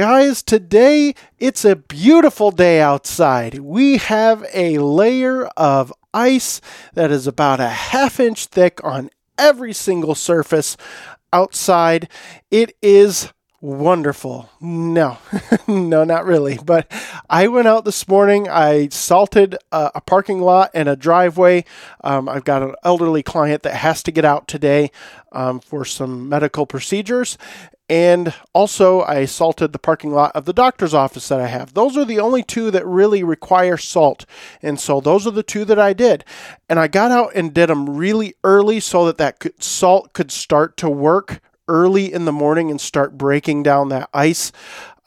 Guys, today it's a beautiful day outside. We have a layer of ice that is about a half inch thick on every single surface outside. It is wonderful. No, no, not really. But I went out this morning. I salted a, a parking lot and a driveway. Um, I've got an elderly client that has to get out today um, for some medical procedures. And also, I salted the parking lot of the doctor's office that I have. Those are the only two that really require salt. And so, those are the two that I did. And I got out and did them really early so that that salt could start to work early in the morning and start breaking down that ice.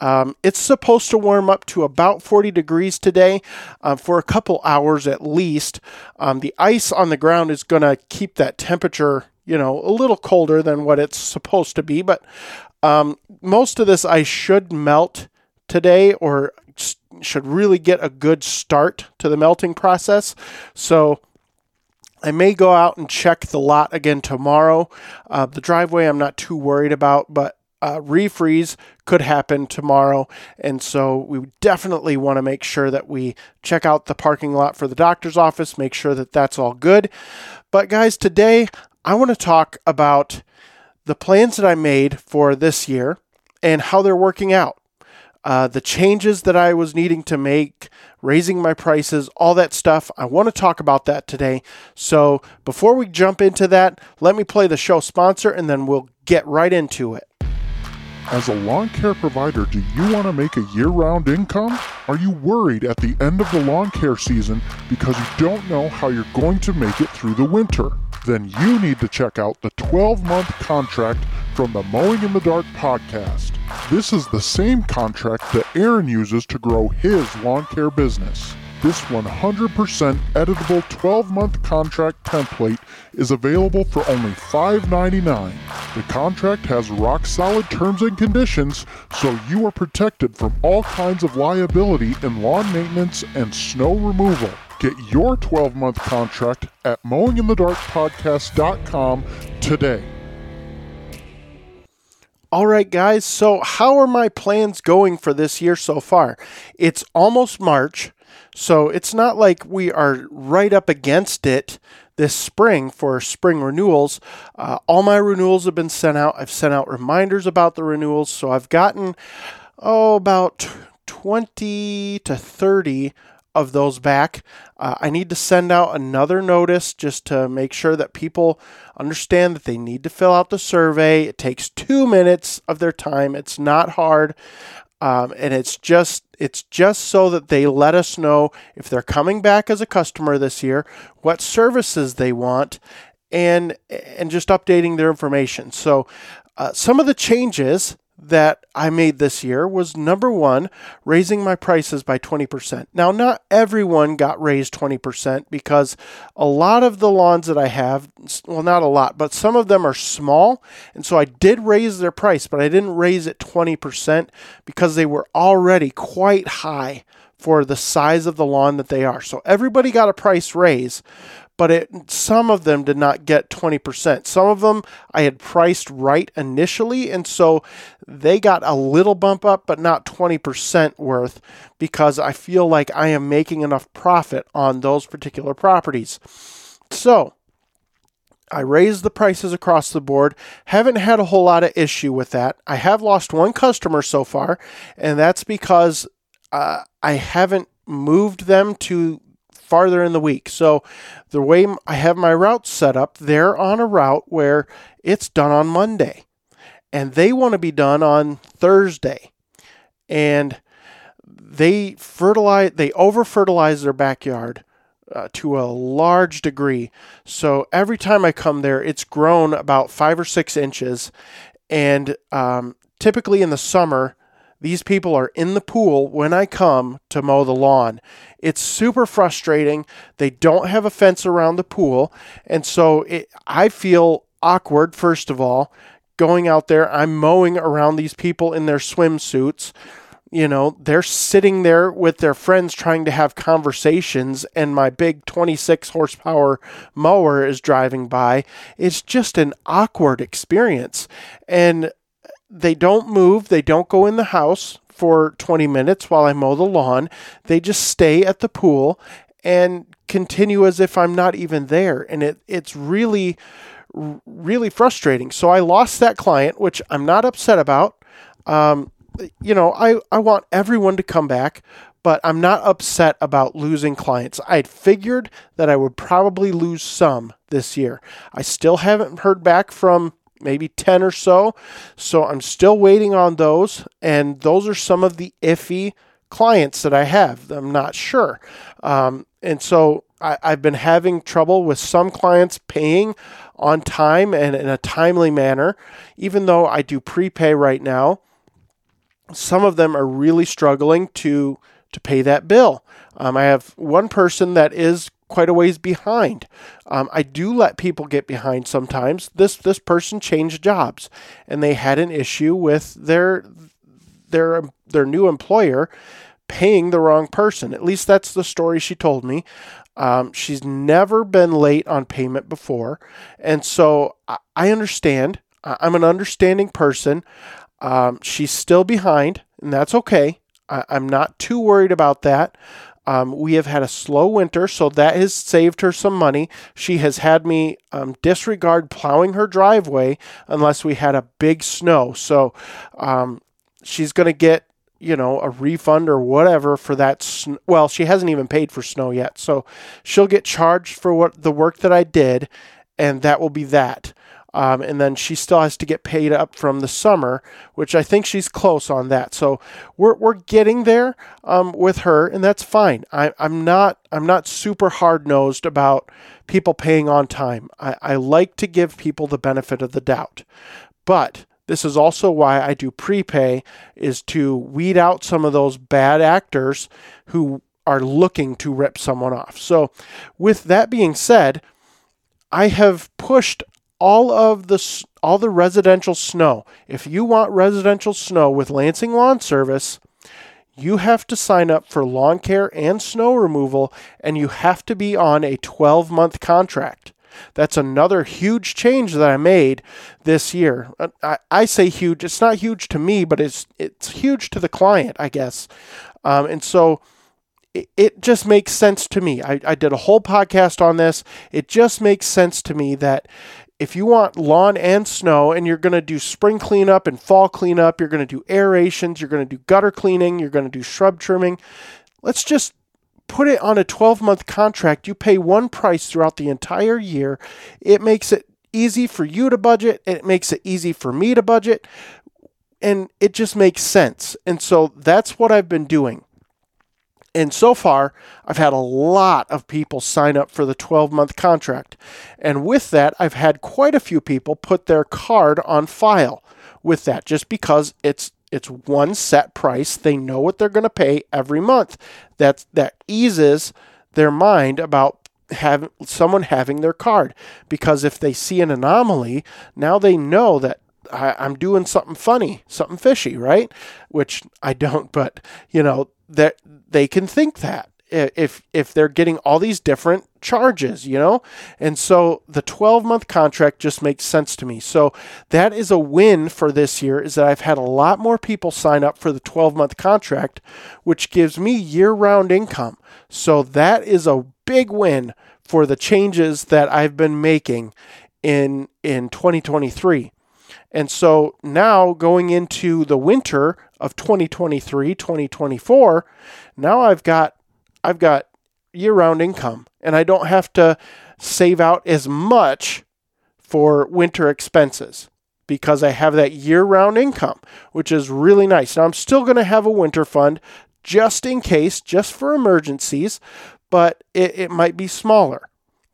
Um, it's supposed to warm up to about 40 degrees today uh, for a couple hours at least. Um, the ice on the ground is going to keep that temperature, you know, a little colder than what it's supposed to be, but um, most of this I should melt today or should really get a good start to the melting process. So I may go out and check the lot again tomorrow. Uh, the driveway I'm not too worried about, but uh, refreeze could happen tomorrow. And so we definitely want to make sure that we check out the parking lot for the doctor's office, make sure that that's all good. But guys, today I want to talk about the plans that I made for this year and how they're working out. Uh, the changes that I was needing to make, raising my prices, all that stuff. I want to talk about that today. So before we jump into that, let me play the show sponsor and then we'll get right into it. As a lawn care provider, do you want to make a year round income? Are you worried at the end of the lawn care season because you don't know how you're going to make it through the winter? Then you need to check out the 12 month contract from the Mowing in the Dark podcast. This is the same contract that Aaron uses to grow his lawn care business. This 100% editable 12 month contract template is available for only $5.99. The contract has rock solid terms and conditions, so you are protected from all kinds of liability in lawn maintenance and snow removal. Get your 12 month contract at mowinginthedarkpodcast.com today. All right, guys. So, how are my plans going for this year so far? It's almost March. So it's not like we are right up against it this spring for spring renewals. Uh, all my renewals have been sent out. I've sent out reminders about the renewals. So I've gotten, oh, about 20 to 30 of those back. Uh, I need to send out another notice just to make sure that people understand that they need to fill out the survey. It takes two minutes of their time, it's not hard. Um, and it's just it's just so that they let us know if they're coming back as a customer this year, what services they want, and and just updating their information. So uh, some of the changes that I made this year was number one, raising my prices by 20%. Now, not everyone got raised 20% because a lot of the lawns that I have, well, not a lot, but some of them are small. And so I did raise their price, but I didn't raise it 20% because they were already quite high for the size of the lawn that they are. So everybody got a price raise, but it, some of them did not get 20%. Some of them I had priced right initially, and so they got a little bump up, but not 20% worth because I feel like I am making enough profit on those particular properties. So, I raised the prices across the board. Haven't had a whole lot of issue with that. I have lost one customer so far, and that's because uh, I haven't moved them to farther in the week. So the way I have my routes set up, they're on a route where it's done on Monday and they want to be done on Thursday. And they fertilize, they over fertilize their backyard. Uh, to a large degree. So every time I come there, it's grown about five or six inches. And um, typically in the summer, these people are in the pool when I come to mow the lawn. It's super frustrating. They don't have a fence around the pool. And so it, I feel awkward, first of all, going out there. I'm mowing around these people in their swimsuits. You know, they're sitting there with their friends trying to have conversations, and my big 26 horsepower mower is driving by. It's just an awkward experience. And they don't move, they don't go in the house for 20 minutes while I mow the lawn. They just stay at the pool and continue as if I'm not even there. And it, it's really, really frustrating. So I lost that client, which I'm not upset about. Um, you know, I, I want everyone to come back, but I'm not upset about losing clients. I'd figured that I would probably lose some this year. I still haven't heard back from maybe 10 or so, so I'm still waiting on those, and those are some of the iffy clients that I have. I'm not sure. Um, and so I, have been having trouble with some clients paying on time and in a timely manner, even though I do prepay right now some of them are really struggling to to pay that bill. Um, I have one person that is quite a ways behind. Um, I do let people get behind sometimes. This this person changed jobs, and they had an issue with their their their new employer paying the wrong person. At least that's the story she told me. Um, she's never been late on payment before, and so I, I understand. I'm an understanding person. Um, she's still behind, and that's okay. I, am not too worried about that. Um, we have had a slow winter, so that has saved her some money. She has had me um, disregard plowing her driveway unless we had a big snow. So um, she's going to get, you know, a refund or whatever for that. Sn- well, she hasn't even paid for snow yet, so she'll get charged for what the work that I did, and that will be that. Um, and then she still has to get paid up from the summer, which I think she's close on that. So we're, we're getting there um, with her, and that's fine. I, I'm not I'm not super hard nosed about people paying on time. I, I like to give people the benefit of the doubt, but this is also why I do prepay is to weed out some of those bad actors who are looking to rip someone off. So with that being said, I have pushed all of the all the residential snow. If you want residential snow with Lansing Lawn Service, you have to sign up for lawn care and snow removal and you have to be on a 12-month contract. That's another huge change that I made this year. Uh, I, I say huge. It's not huge to me, but it's it's huge to the client, I guess. Um, and so it, it just makes sense to me. I, I did a whole podcast on this. It just makes sense to me that if you want lawn and snow and you're going to do spring cleanup and fall cleanup, you're going to do aerations, you're going to do gutter cleaning, you're going to do shrub trimming, let's just put it on a 12 month contract. You pay one price throughout the entire year. It makes it easy for you to budget, it makes it easy for me to budget, and it just makes sense. And so that's what I've been doing. And so far, I've had a lot of people sign up for the 12 month contract. And with that, I've had quite a few people put their card on file with that just because it's it's one set price. They know what they're going to pay every month. That's that eases their mind about having someone having their card because if they see an anomaly, now they know that I, am doing something funny, something fishy, right? Which I don't, but you know, that they can think that if if they're getting all these different charges, you know? And so the 12 month contract just makes sense to me. So that is a win for this year is that I've had a lot more people sign up for the 12 month contract, which gives me year round income. So that is a big win for the changes that I've been making in in 2023. And so now going into the winter of 2023, 2024, now I've got I've got year-round income and I don't have to save out as much for winter expenses because I have that year-round income, which is really nice. Now I'm still going to have a winter fund just in case, just for emergencies, but it, it might be smaller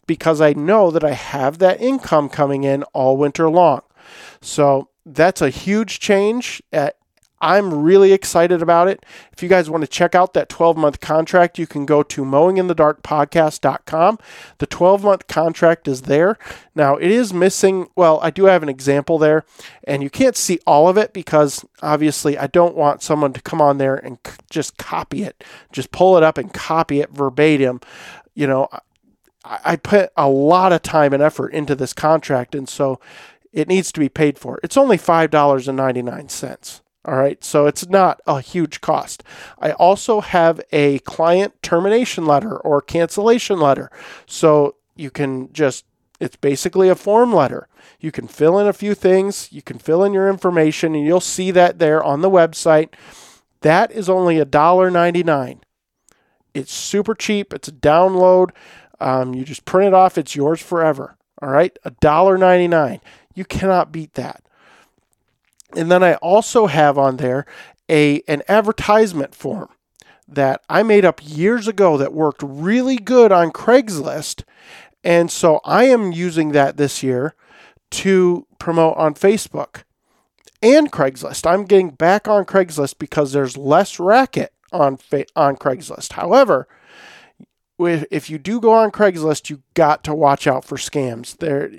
because I know that I have that income coming in all winter long. So that's a huge change. I'm really excited about it. If you guys want to check out that 12 month contract, you can go to mowinginthedarkpodcast.com. The 12 month contract is there. Now, it is missing, well, I do have an example there, and you can't see all of it because obviously I don't want someone to come on there and c- just copy it, just pull it up and copy it verbatim. You know, I, I put a lot of time and effort into this contract, and so it needs to be paid for. It's only $5.99. All right, so it's not a huge cost. I also have a client termination letter or cancellation letter. So you can just, it's basically a form letter. You can fill in a few things, you can fill in your information, and you'll see that there on the website. That is only $1.99. It's super cheap, it's a download. Um, you just print it off, it's yours forever. All right, $1.99. You cannot beat that. And then I also have on there a an advertisement form that I made up years ago that worked really good on Craigslist. And so I am using that this year to promote on Facebook and Craigslist. I'm getting back on Craigslist because there's less racket on on Craigslist. However, if you do go on Craigslist, you got to watch out for scams. There,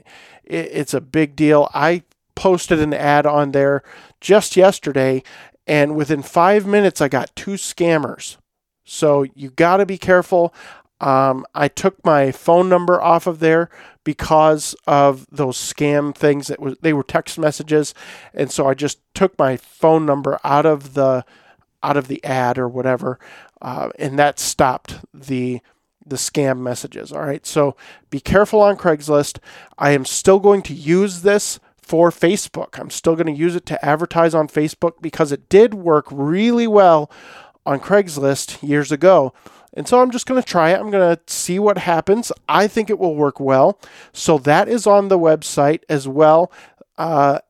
it's a big deal. I posted an ad on there just yesterday, and within five minutes, I got two scammers. So you got to be careful. Um, I took my phone number off of there because of those scam things that was they were text messages, and so I just took my phone number out of the out of the ad or whatever, uh, and that stopped the the scam messages. All right, so be careful on Craigslist. I am still going to use this for Facebook. I'm still going to use it to advertise on Facebook because it did work really well on Craigslist years ago. And so I'm just going to try it. I'm going to see what happens. I think it will work well. So that is on the website as well. Uh,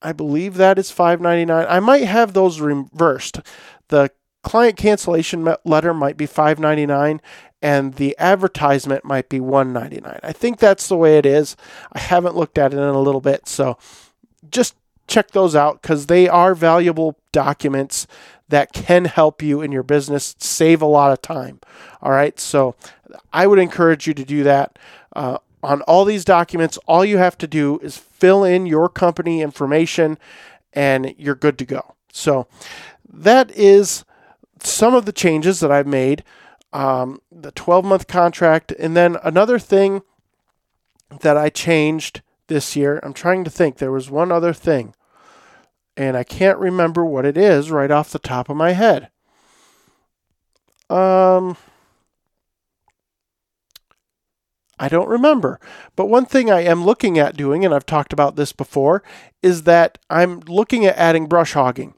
I believe that is $5.99. I might have those reversed. The client cancellation letter might be $5.99 and the advertisement might be 199 i think that's the way it is. I haven't looked at it in a little bit so just check those out because they are valuable documents that can help you in your business. Save a lot of time all right? So i would encourage you to do that. Uh, on all these documents all you have to do is fill in your company information and you're good to go. So that is some of the changes that i've made um, the 12 month contract. And then another thing that I changed this year, I'm trying to think, there was one other thing, and I can't remember what it is right off the top of my head. Um, I don't remember. But one thing I am looking at doing, and I've talked about this before, is that I'm looking at adding brush hogging.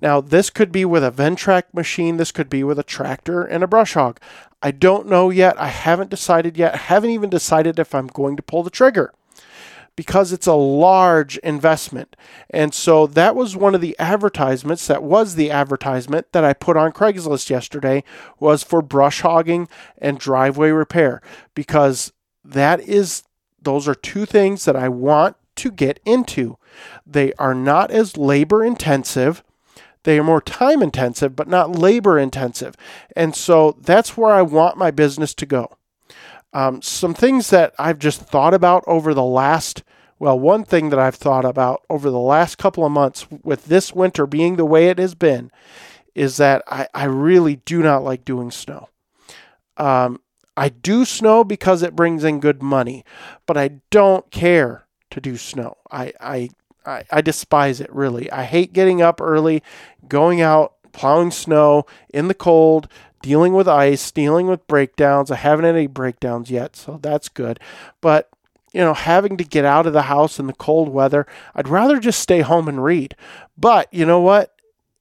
Now, this could be with a Ventrac machine, this could be with a tractor and a brush hog. I don't know yet. I haven't decided yet. I haven't even decided if I'm going to pull the trigger because it's a large investment. And so that was one of the advertisements that was the advertisement that I put on Craigslist yesterday was for brush hogging and driveway repair because that is those are two things that I want to get into. They are not as labor intensive. They are more time intensive, but not labor intensive. And so that's where I want my business to go. Um, some things that I've just thought about over the last, well, one thing that I've thought about over the last couple of months with this winter being the way it has been is that I, I really do not like doing snow. Um, I do snow because it brings in good money, but I don't care to do snow. I, I, I, I despise it really. I hate getting up early, going out, plowing snow in the cold, dealing with ice, dealing with breakdowns. I haven't had any breakdowns yet, so that's good. But you know, having to get out of the house in the cold weather, I'd rather just stay home and read. But you know what?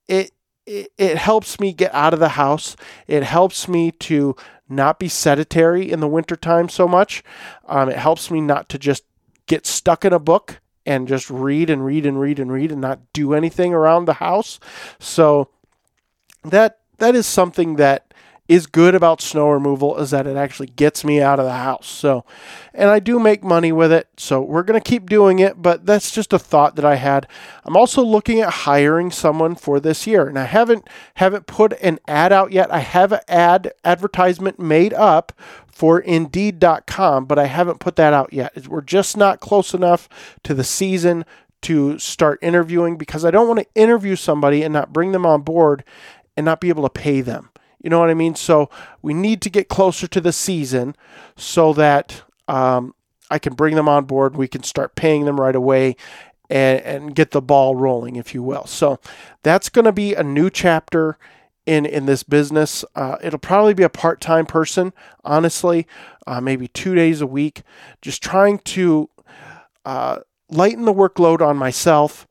It it, it helps me get out of the house. It helps me to not be sedentary in the wintertime so much. Um, it helps me not to just get stuck in a book and just read and read and read and read and not do anything around the house. So that that is something that is good about snow removal is that it actually gets me out of the house. So, and I do make money with it. So we're going to keep doing it, but that's just a thought that I had. I'm also looking at hiring someone for this year, and I haven't haven't put an ad out yet. I have an ad advertisement made up for indeed.com, but I haven't put that out yet. We're just not close enough to the season to start interviewing because I don't want to interview somebody and not bring them on board and not be able to pay them. You know what I mean? So we need to get closer to the season so that um, I can bring them on board. We can start paying them right away and, and get the ball rolling, if you will. So that's going to be a new chapter in in this business. Uh, it'll probably be a part time person, honestly, uh, maybe two days a week, just trying to uh, lighten the workload on myself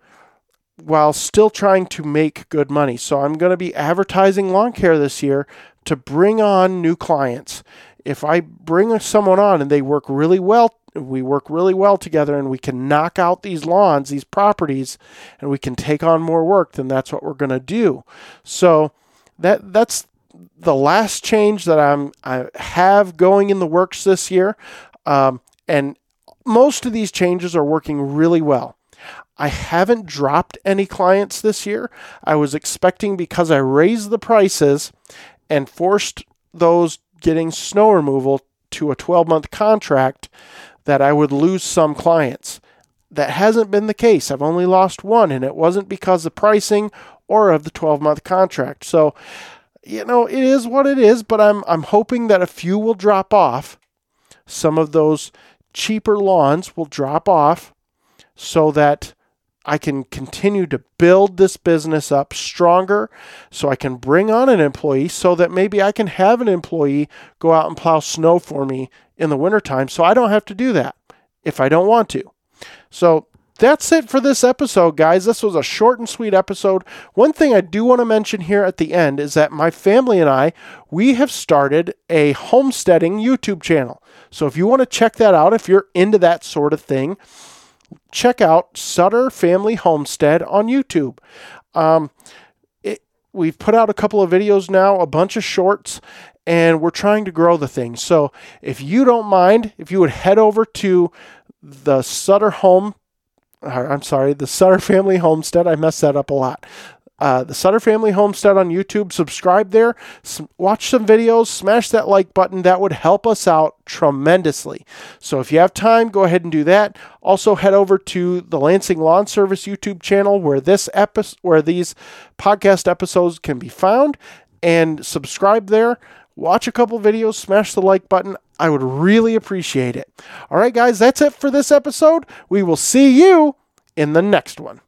while still trying to make good money. So I'm going to be advertising lawn care this year to bring on new clients. If I bring someone on and they work really well, we work really well together and we can knock out these lawns, these properties, and we can take on more work, then that's what we're going to do. So that that's the last change that I'm I have going in the works this year, um, and most of these changes are working really well. I haven't dropped any clients this year. I was expecting because I raised the prices and forced those getting snow removal to a 12 month contract that I would lose some clients. That hasn't been the case. I've only lost one, and it wasn't because of pricing or of the 12 month contract. So, you know, it is what it is, but I'm, I'm hoping that a few will drop off. Some of those cheaper lawns will drop off so that I can continue to build this business up stronger so I can bring on an employee so that maybe I can have an employee go out and plow snow for me in the wintertime so I don't have to do that if I don't want to. So that's it for this episode, guys. This was a short and sweet episode. One thing I do want to mention here at the end is that my family and I, we have started a homesteading YouTube channel. So if you want to check that out, if you're into that sort of thing, check out Sutter Family Homestead on YouTube. Um, it, we've put out a couple of videos now, a bunch of shorts, and we're trying to grow the thing. So if you don't mind, if you would head over to the Sutter Home, I'm sorry, the Sutter Family Homestead, I messed that up a lot uh, the Sutter Family Homestead on YouTube. Subscribe there, watch some videos, smash that like button. That would help us out tremendously. So if you have time, go ahead and do that. Also, head over to the Lansing Lawn Service YouTube channel where this episode, where these podcast episodes can be found, and subscribe there. Watch a couple videos, smash the like button. I would really appreciate it. All right, guys, that's it for this episode. We will see you in the next one.